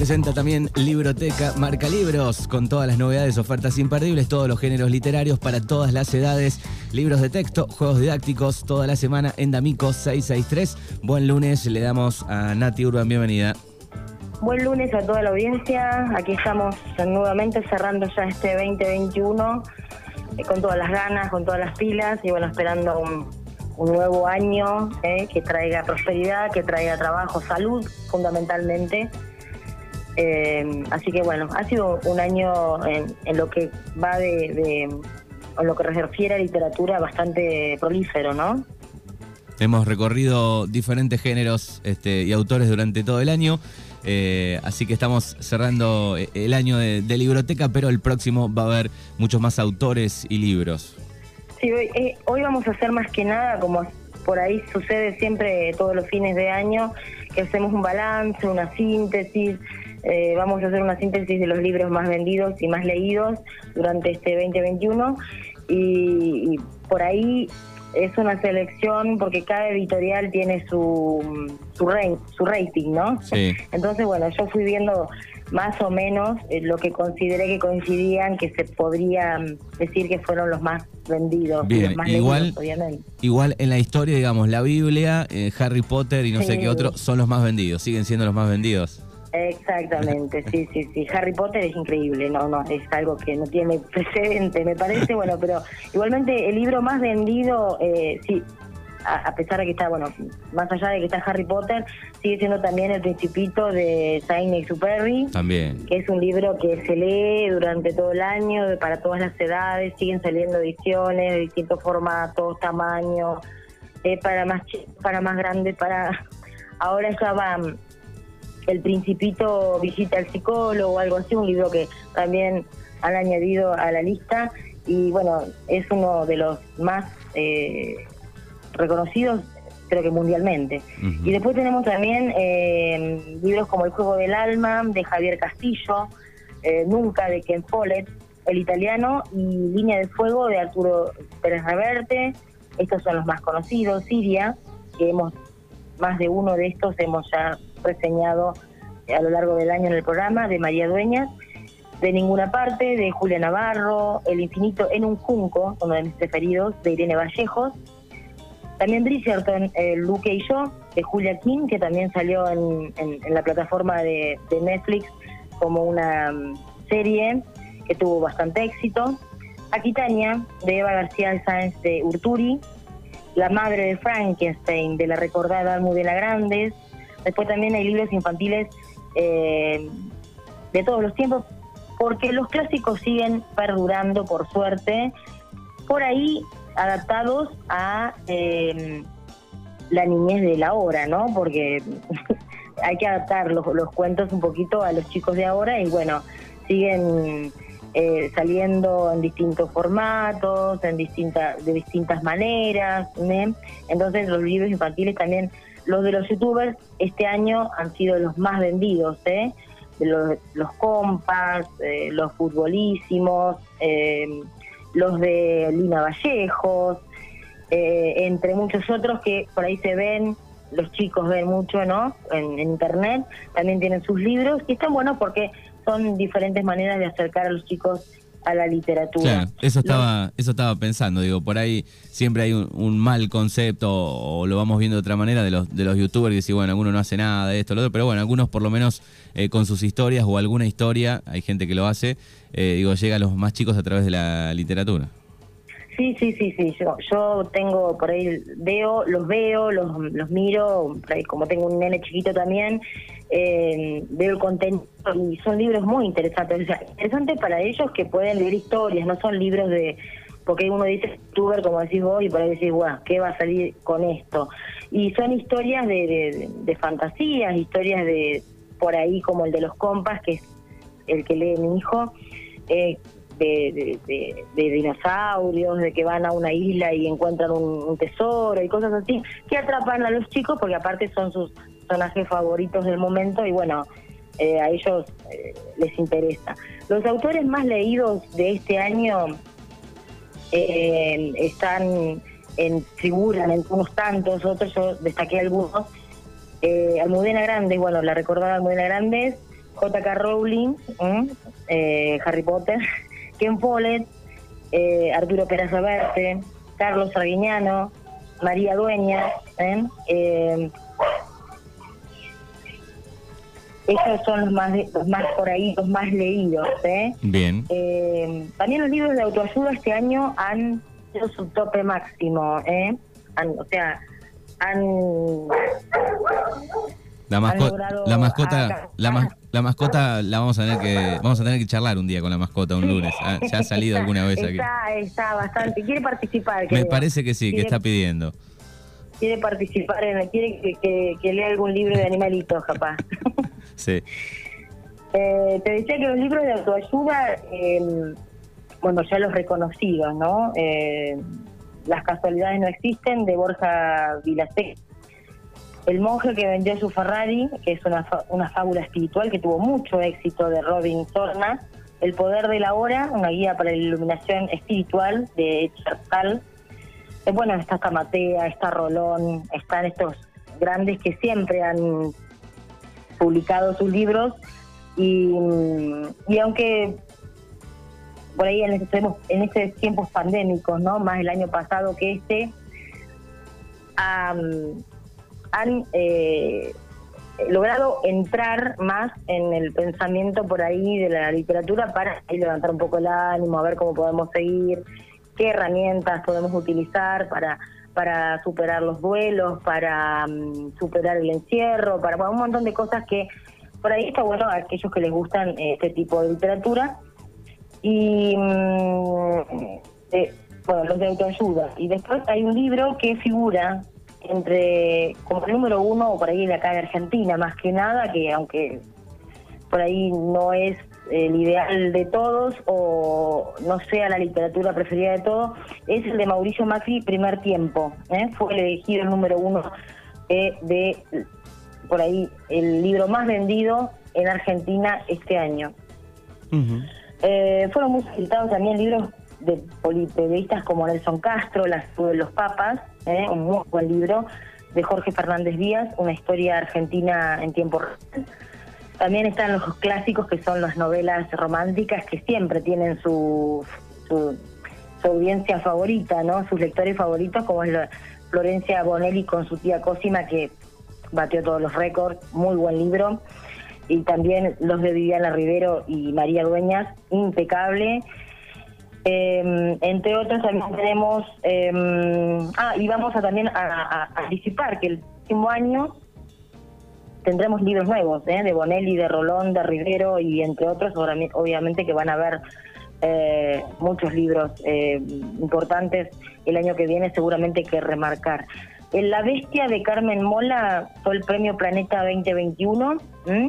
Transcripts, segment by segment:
Presenta también Libroteca Marca Libros, con todas las novedades, ofertas imperdibles, todos los géneros literarios para todas las edades, libros de texto, juegos didácticos, toda la semana en D'Amico 663. Buen lunes, le damos a Nati Urban, bienvenida. Buen lunes a toda la audiencia. Aquí estamos nuevamente cerrando ya este 2021 eh, con todas las ganas, con todas las pilas y bueno, esperando un, nuevo año eh, que traiga prosperidad, que traiga trabajo, salud fundamentalmente. Eh, así que bueno, ha sido un año en, lo que va de, en lo que refiere a literatura bastante prolífero, ¿no? Hemos recorrido diferentes géneros este, y autores durante todo el año. Eh, así que estamos cerrando eh, el año de, de, Libroteca, pero el próximo va a haber muchos más autores y libros. Sí, hoy, eh, hoy vamos a hacer más que nada, como por ahí sucede siempre todos los fines de año, que hacemos un balance, una síntesis. Vamos a hacer una síntesis de los libros más vendidos y más leídos durante este 2021 y, y por ahí es una selección porque cada editorial tiene su su, su rating, ¿no? Sí. Entonces, bueno, yo fui viendo más o menos eh, lo que consideré que coincidían, que se podría decir que fueron los más vendidos, Bien, más igual, obviamente. Igual en la historia, digamos, la Biblia, eh, Harry Potter y no sé qué otro son los más vendidos, siguen siendo los más vendidos. Exactamente, sí, sí, sí. Harry Potter es increíble, no, no, es algo que no tiene precedente, me parece, bueno, pero igualmente el libro más vendido, eh, sí, a, pesar de que está, bueno, más allá de que está Harry Potter, sigue siendo también El Principito de Saint-Exupéry. También. Que es un libro que se lee durante todo el año, para todas las edades, siguen saliendo ediciones de distintos formatos, tamaños, eh, para más para más grandes, para... Ahora ya van el Principito visita al psicólogo o algo así, un libro que también han añadido a la lista y bueno, es uno de los más eh, reconocidos creo que mundialmente. Y después tenemos también eh, libros como El juego del alma de Javier Castillo, eh, Nunca de Ken Follett, El italiano y Línea de fuego de Arturo Pérez Reverte. Estos son los más conocidos. Siria, que hemos más de uno de estos hemos ya reseñado a lo largo del año en el programa, de María Dueñas, de Ninguna Parte, de Julia Navarro, El Infinito en un Junco, uno de mis preferidos, de Irene Vallejos, también Bridgerton, Luque y yo, de Julia King, que también salió en, la plataforma de, Netflix como una mm, serie que tuvo bastante éxito. Aquitania, de Eva García Sáenz de Urturi, La Madre de Frankenstein, de la recordada Almudena Grandes, Después también hay libros infantiles eh, de todos los tiempos, porque los clásicos siguen perdurando, por suerte, por ahí adaptados a eh, la niñez de la hora, ¿no? Porque hay que adaptar los, los, cuentos un poquito a los chicos de ahora y bueno, siguen eh, saliendo en distintos formatos, en distintas, de distintas maneras. Entonces los libros infantiles también los de los youtubers este año han sido los más vendidos, ¿eh? Los, los compas, eh, los futbolísimos, eh, los de Lina Vallejos, eh, entre muchos otros que por ahí se ven, los chicos ven mucho, ¿no? En, en internet, también tienen sus libros y están buenos porque son diferentes maneras de acercar a los chicos a la literatura. eso estaba, eso estaba pensando, digo, por ahí siempre hay un, mal concepto o, lo vamos viendo de otra manera de los, de los youtubers y decir, bueno, alguno no hace nada de esto, lo otro, pero bueno, algunos por lo menos eh, con sus historias o alguna historia, hay gente que lo hace, eh, digo, llega a los más chicos a través de la literatura. Sí, sí, sí, sí. Yo, yo tengo por ahí, veo, los veo, los, los miro, como tengo un nene chiquito también, eh, veo el contenido y son libros muy interesantes. O sea, interesantes para ellos que pueden leer historias, no son libros de. Porque uno dice youtuber, como decís vos, y por ahí decís, bueno, ¿qué va a salir con esto? Y son historias de, de, de fantasías, historias de por ahí como el de los compas, que es el que lee mi hijo. Eh, de, dinosaurios, de que van a una isla y encuentran un, tesoro y cosas así, que atrapan a los chicos porque aparte son sus personajes favoritos del momento y bueno, eh, a ellos eh, les interesa. Los autores más leídos de este año eh, están en figuran en unos tantos, otros yo destaqué algunos. Almudena Grandes, bueno, la recordada Almudena Grandes, J.K. Rowling, eh, Harry Potter, Ken Follett, eh, Arturo Pérez Reverte, Carlos Arguiñano, María Dueña, ¿eh? esos son los más, los más por ahí, los más leídos. ¿eh? Bien. Eh, también los libros de autoayuda este año han sido su tope máximo. ¿eh? o sea, han la, la mascota, la, la, mascota la vamos a tener que vamos a tener que charlar un día con la mascota un lunes. Ah, ¿Se ha salido alguna vez aquí? Está, está bastante. Quiere participar. Me parece que sí, que está pidiendo. Quiere participar en, quiere que, que lea algún libro de animalitos, capaz. Sí. Eh, te decía que los libros de autoayuda, em, bueno, ya los reconocidos, ¿no? Eh, las casualidades no existen, de Borja Vilasec. El monje que vendió su Ferrari, que es una, una fábula espiritual que tuvo mucho éxito de Robin Torna. El poder de la hora, una guía para la iluminación espiritual de Chartal. Eh, bueno, está Camatea, está Rolón, están estos grandes que siempre han publicado sus libros y, aunque por ahí en estos, en estos tiempos pandémicos, ¿no? más el año pasado que este, han eh, logrado entrar más en el pensamiento por ahí de la literatura para levantar un poco el ánimo, a ver cómo podemos seguir, qué herramientas podemos utilizar para para superar los duelos, para mm, superar el encierro, para un montón de cosas que por ahí está bueno a aquellos que les gustan eh, este tipo de literatura. Y mm, eh, bueno, los de autoayuda. Y después hay un libro que figura entre como el número uno o por ahí de acá de Argentina, más que nada, que aunque por ahí no es el ideal de todos o no sea la literatura preferida de todos, es el de Mauricio Macri, Primer Tiempo. ¿eh? Fue elegido el número uno eh, de, por ahí, el libro más vendido en Argentina este año. Eh, fueron muy citados también libros de periodistas como Nelson Castro, Las de los Papas, un muy buen libro, de Jorge Fernández Díaz, una historia argentina en tiempo real también están los clásicos que son las novelas románticas que siempre tienen su, su, audiencia favorita, ¿no? Sus lectores favoritos, como es Florencia Bonelli con su tía Cosima, que batió todos los récords, muy buen libro. Y también los de Viviana Rivero y María Dueñas, impecable. Eh, entre otros también tenemos, eh, ah, y vamos a también a, a, que el próximo año tendremos libros nuevos, ¿eh? de Bonelli, de Rolón, de Rivero y entre otros, obviamente que van a haber eh, muchos libros eh, importantes el año que viene, seguramente que remarcar. La Bestia de Carmen Mola fue el premio Planeta 2021,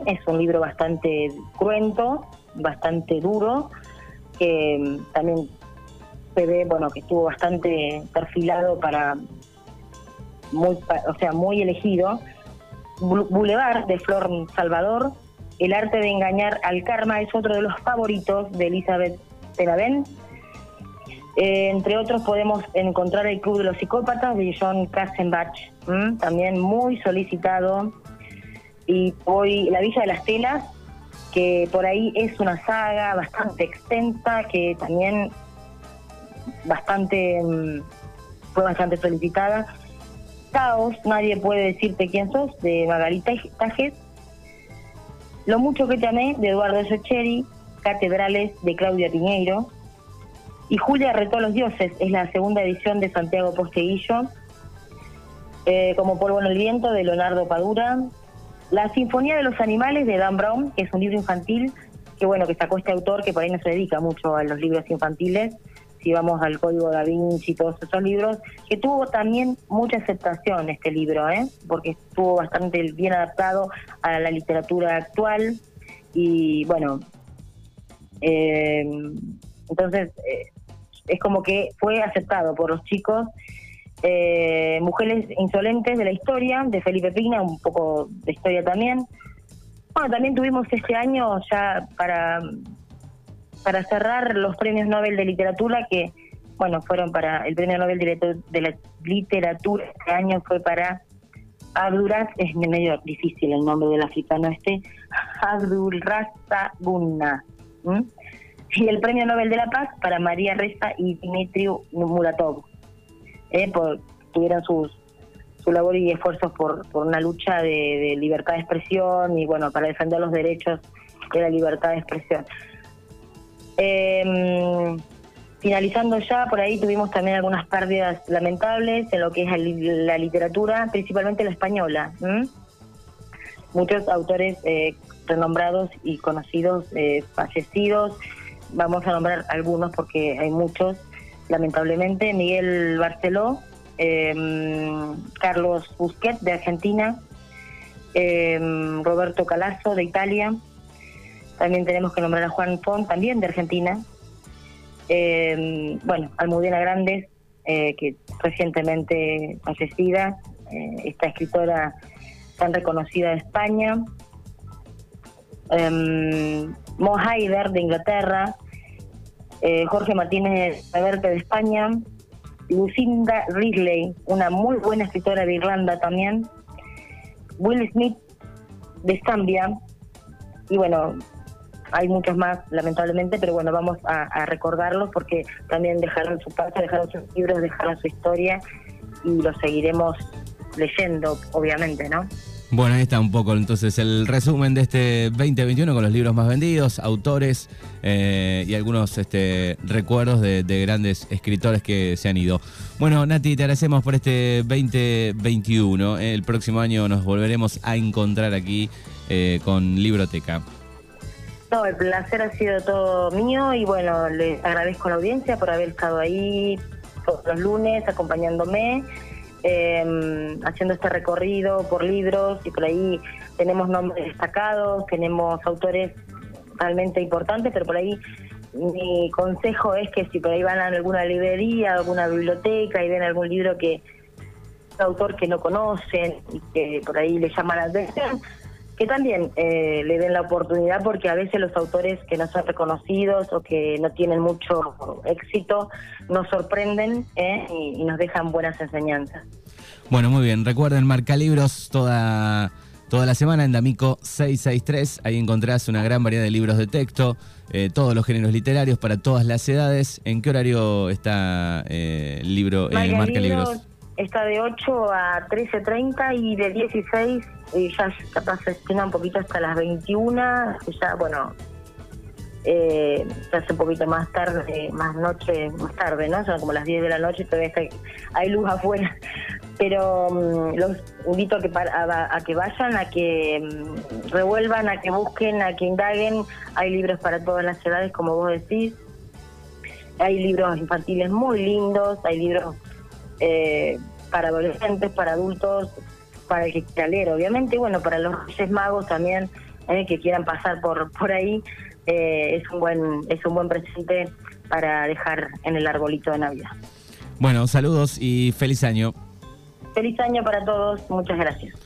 es un libro bastante cruento, bastante duro, que mm, también se ve, bueno, que estuvo bastante perfilado para, muy, o sea, muy elegido Boulevard de Flor Salvador, El arte de engañar al karma es otro de los favoritos de Elizabeth Penavent. Eh, entre otros podemos encontrar El Club de los Psicópatas de John Kassenbach, también muy solicitado. Y hoy La Villa de las Telas, que por ahí es una saga bastante extensa, que también bastante mm, fue bastante solicitada. Caos, Nadie puede decirte quién sos, de Margarita Tajes. Lo mucho que te amé, de Eduardo Socheri. Catedrales, de Claudia Piñeiro. Y Julia retó a los dioses, es la segunda edición de Santiago Posteguillo. Eh, como Polvo en el Viento, de Leonardo Padura. La Sinfonía de los Animales, de Dan Brown, que es un libro infantil, que bueno, que sacó este autor que por ahí no se dedica mucho a los libros infantiles si vamos al Código da Vinci, todos esos libros, que tuvo también mucha aceptación este libro, ¿eh? porque estuvo bastante bien adaptado a la literatura actual y bueno, eh, entonces eh, es como que fue aceptado por los chicos. Eh, Mujeres Insolentes de la Historia, de Felipe Pina, un poco de historia también. Bueno, también tuvimos este año ya para para cerrar los premios Nobel de Literatura que, bueno, fueron para el premio Nobel de la Literatura este año fue para Abduraz, es medio difícil el nombre del africano este, Abdulraza Gunna. Y el Premio Nobel de la Paz para María Reza y Dimitriu Muratov. Eh, tuvieron sus, su labor y esfuerzos por, por una lucha de, libertad de expresión y bueno, para defender los derechos de la libertad de expresión. Eh, finalizando ya, por ahí tuvimos también algunas pérdidas lamentables en lo que es la literatura, principalmente la española. Muchos autores eh, renombrados y conocidos eh, fallecidos, vamos a nombrar algunos porque hay muchos, lamentablemente, Miguel Barceló, em, Carlos Busquet de Argentina, em, Roberto Calazo de Italia, también tenemos que nombrar a Juan Font, también de Argentina, eh, bueno, Almudena Grandes, eh, que recientemente fallecida, eh, esta escritora tan reconocida de España, Mo Haider de Inglaterra, eh, Jorge Martínez de España, Lucinda Ridley, una muy buena escritora de Irlanda también, Will Smith de Zambia, y bueno, hay muchos más, lamentablemente, pero bueno, vamos a, recordarlos porque también dejaron su parte, dejaron sus libros, dejaron su historia y los seguiremos leyendo, obviamente, ¿no? Bueno, ahí está un poco entonces el resumen de este 2021 con los libros más vendidos, autores eh, y algunos este, recuerdos de, grandes escritores que se han ido. Bueno, Nati, te agradecemos por este 2021. El próximo año nos volveremos a encontrar aquí eh, con Libroteca. No, el placer ha sido todo mío y bueno, les agradezco a la audiencia por haber estado ahí todos los lunes acompañándome, em, haciendo este recorrido por libros y por ahí tenemos nombres destacados, tenemos autores realmente importantes, pero por ahí mi consejo es que si por ahí van a alguna librería, alguna biblioteca y ven algún libro que un autor que no conocen y que por ahí les llama la atención, que también eh, le den la oportunidad porque a veces los autores que no son reconocidos o que no tienen mucho éxito nos sorprenden eh, y, nos dejan buenas enseñanzas. Bueno, muy bien. Recuerden, marca libros toda, toda la semana en D'Amico 663. Ahí encontrás una gran variedad de libros de texto, eh, todos los géneros literarios para todas las edades. ¿En qué horario está el libro Marca Libros? Está de 8 a 13.30 y de 16 y ya capaz se estrena un poquito hasta las 21, ya bueno, eh, se hace un poquito más tarde, más noche, más tarde, ¿no? Son como las 10 de la noche, todavía hay luz afuera. Pero mm, los invito a que, a, que vayan, a que mm, revuelvan, a que busquen, a que indaguen. Hay libros para todas las edades, como vos decís. Hay libros infantiles muy lindos, hay libros eh, para adolescentes, para adultos, para el que quiera leer, obviamente, bueno, para los Reyes Magos también, eh, que quieran pasar por, por ahí, eh, es, un buen, es un buen presente para dejar en el arbolito de Navidad. Bueno, saludos y feliz año. Feliz año para todos, muchas gracias.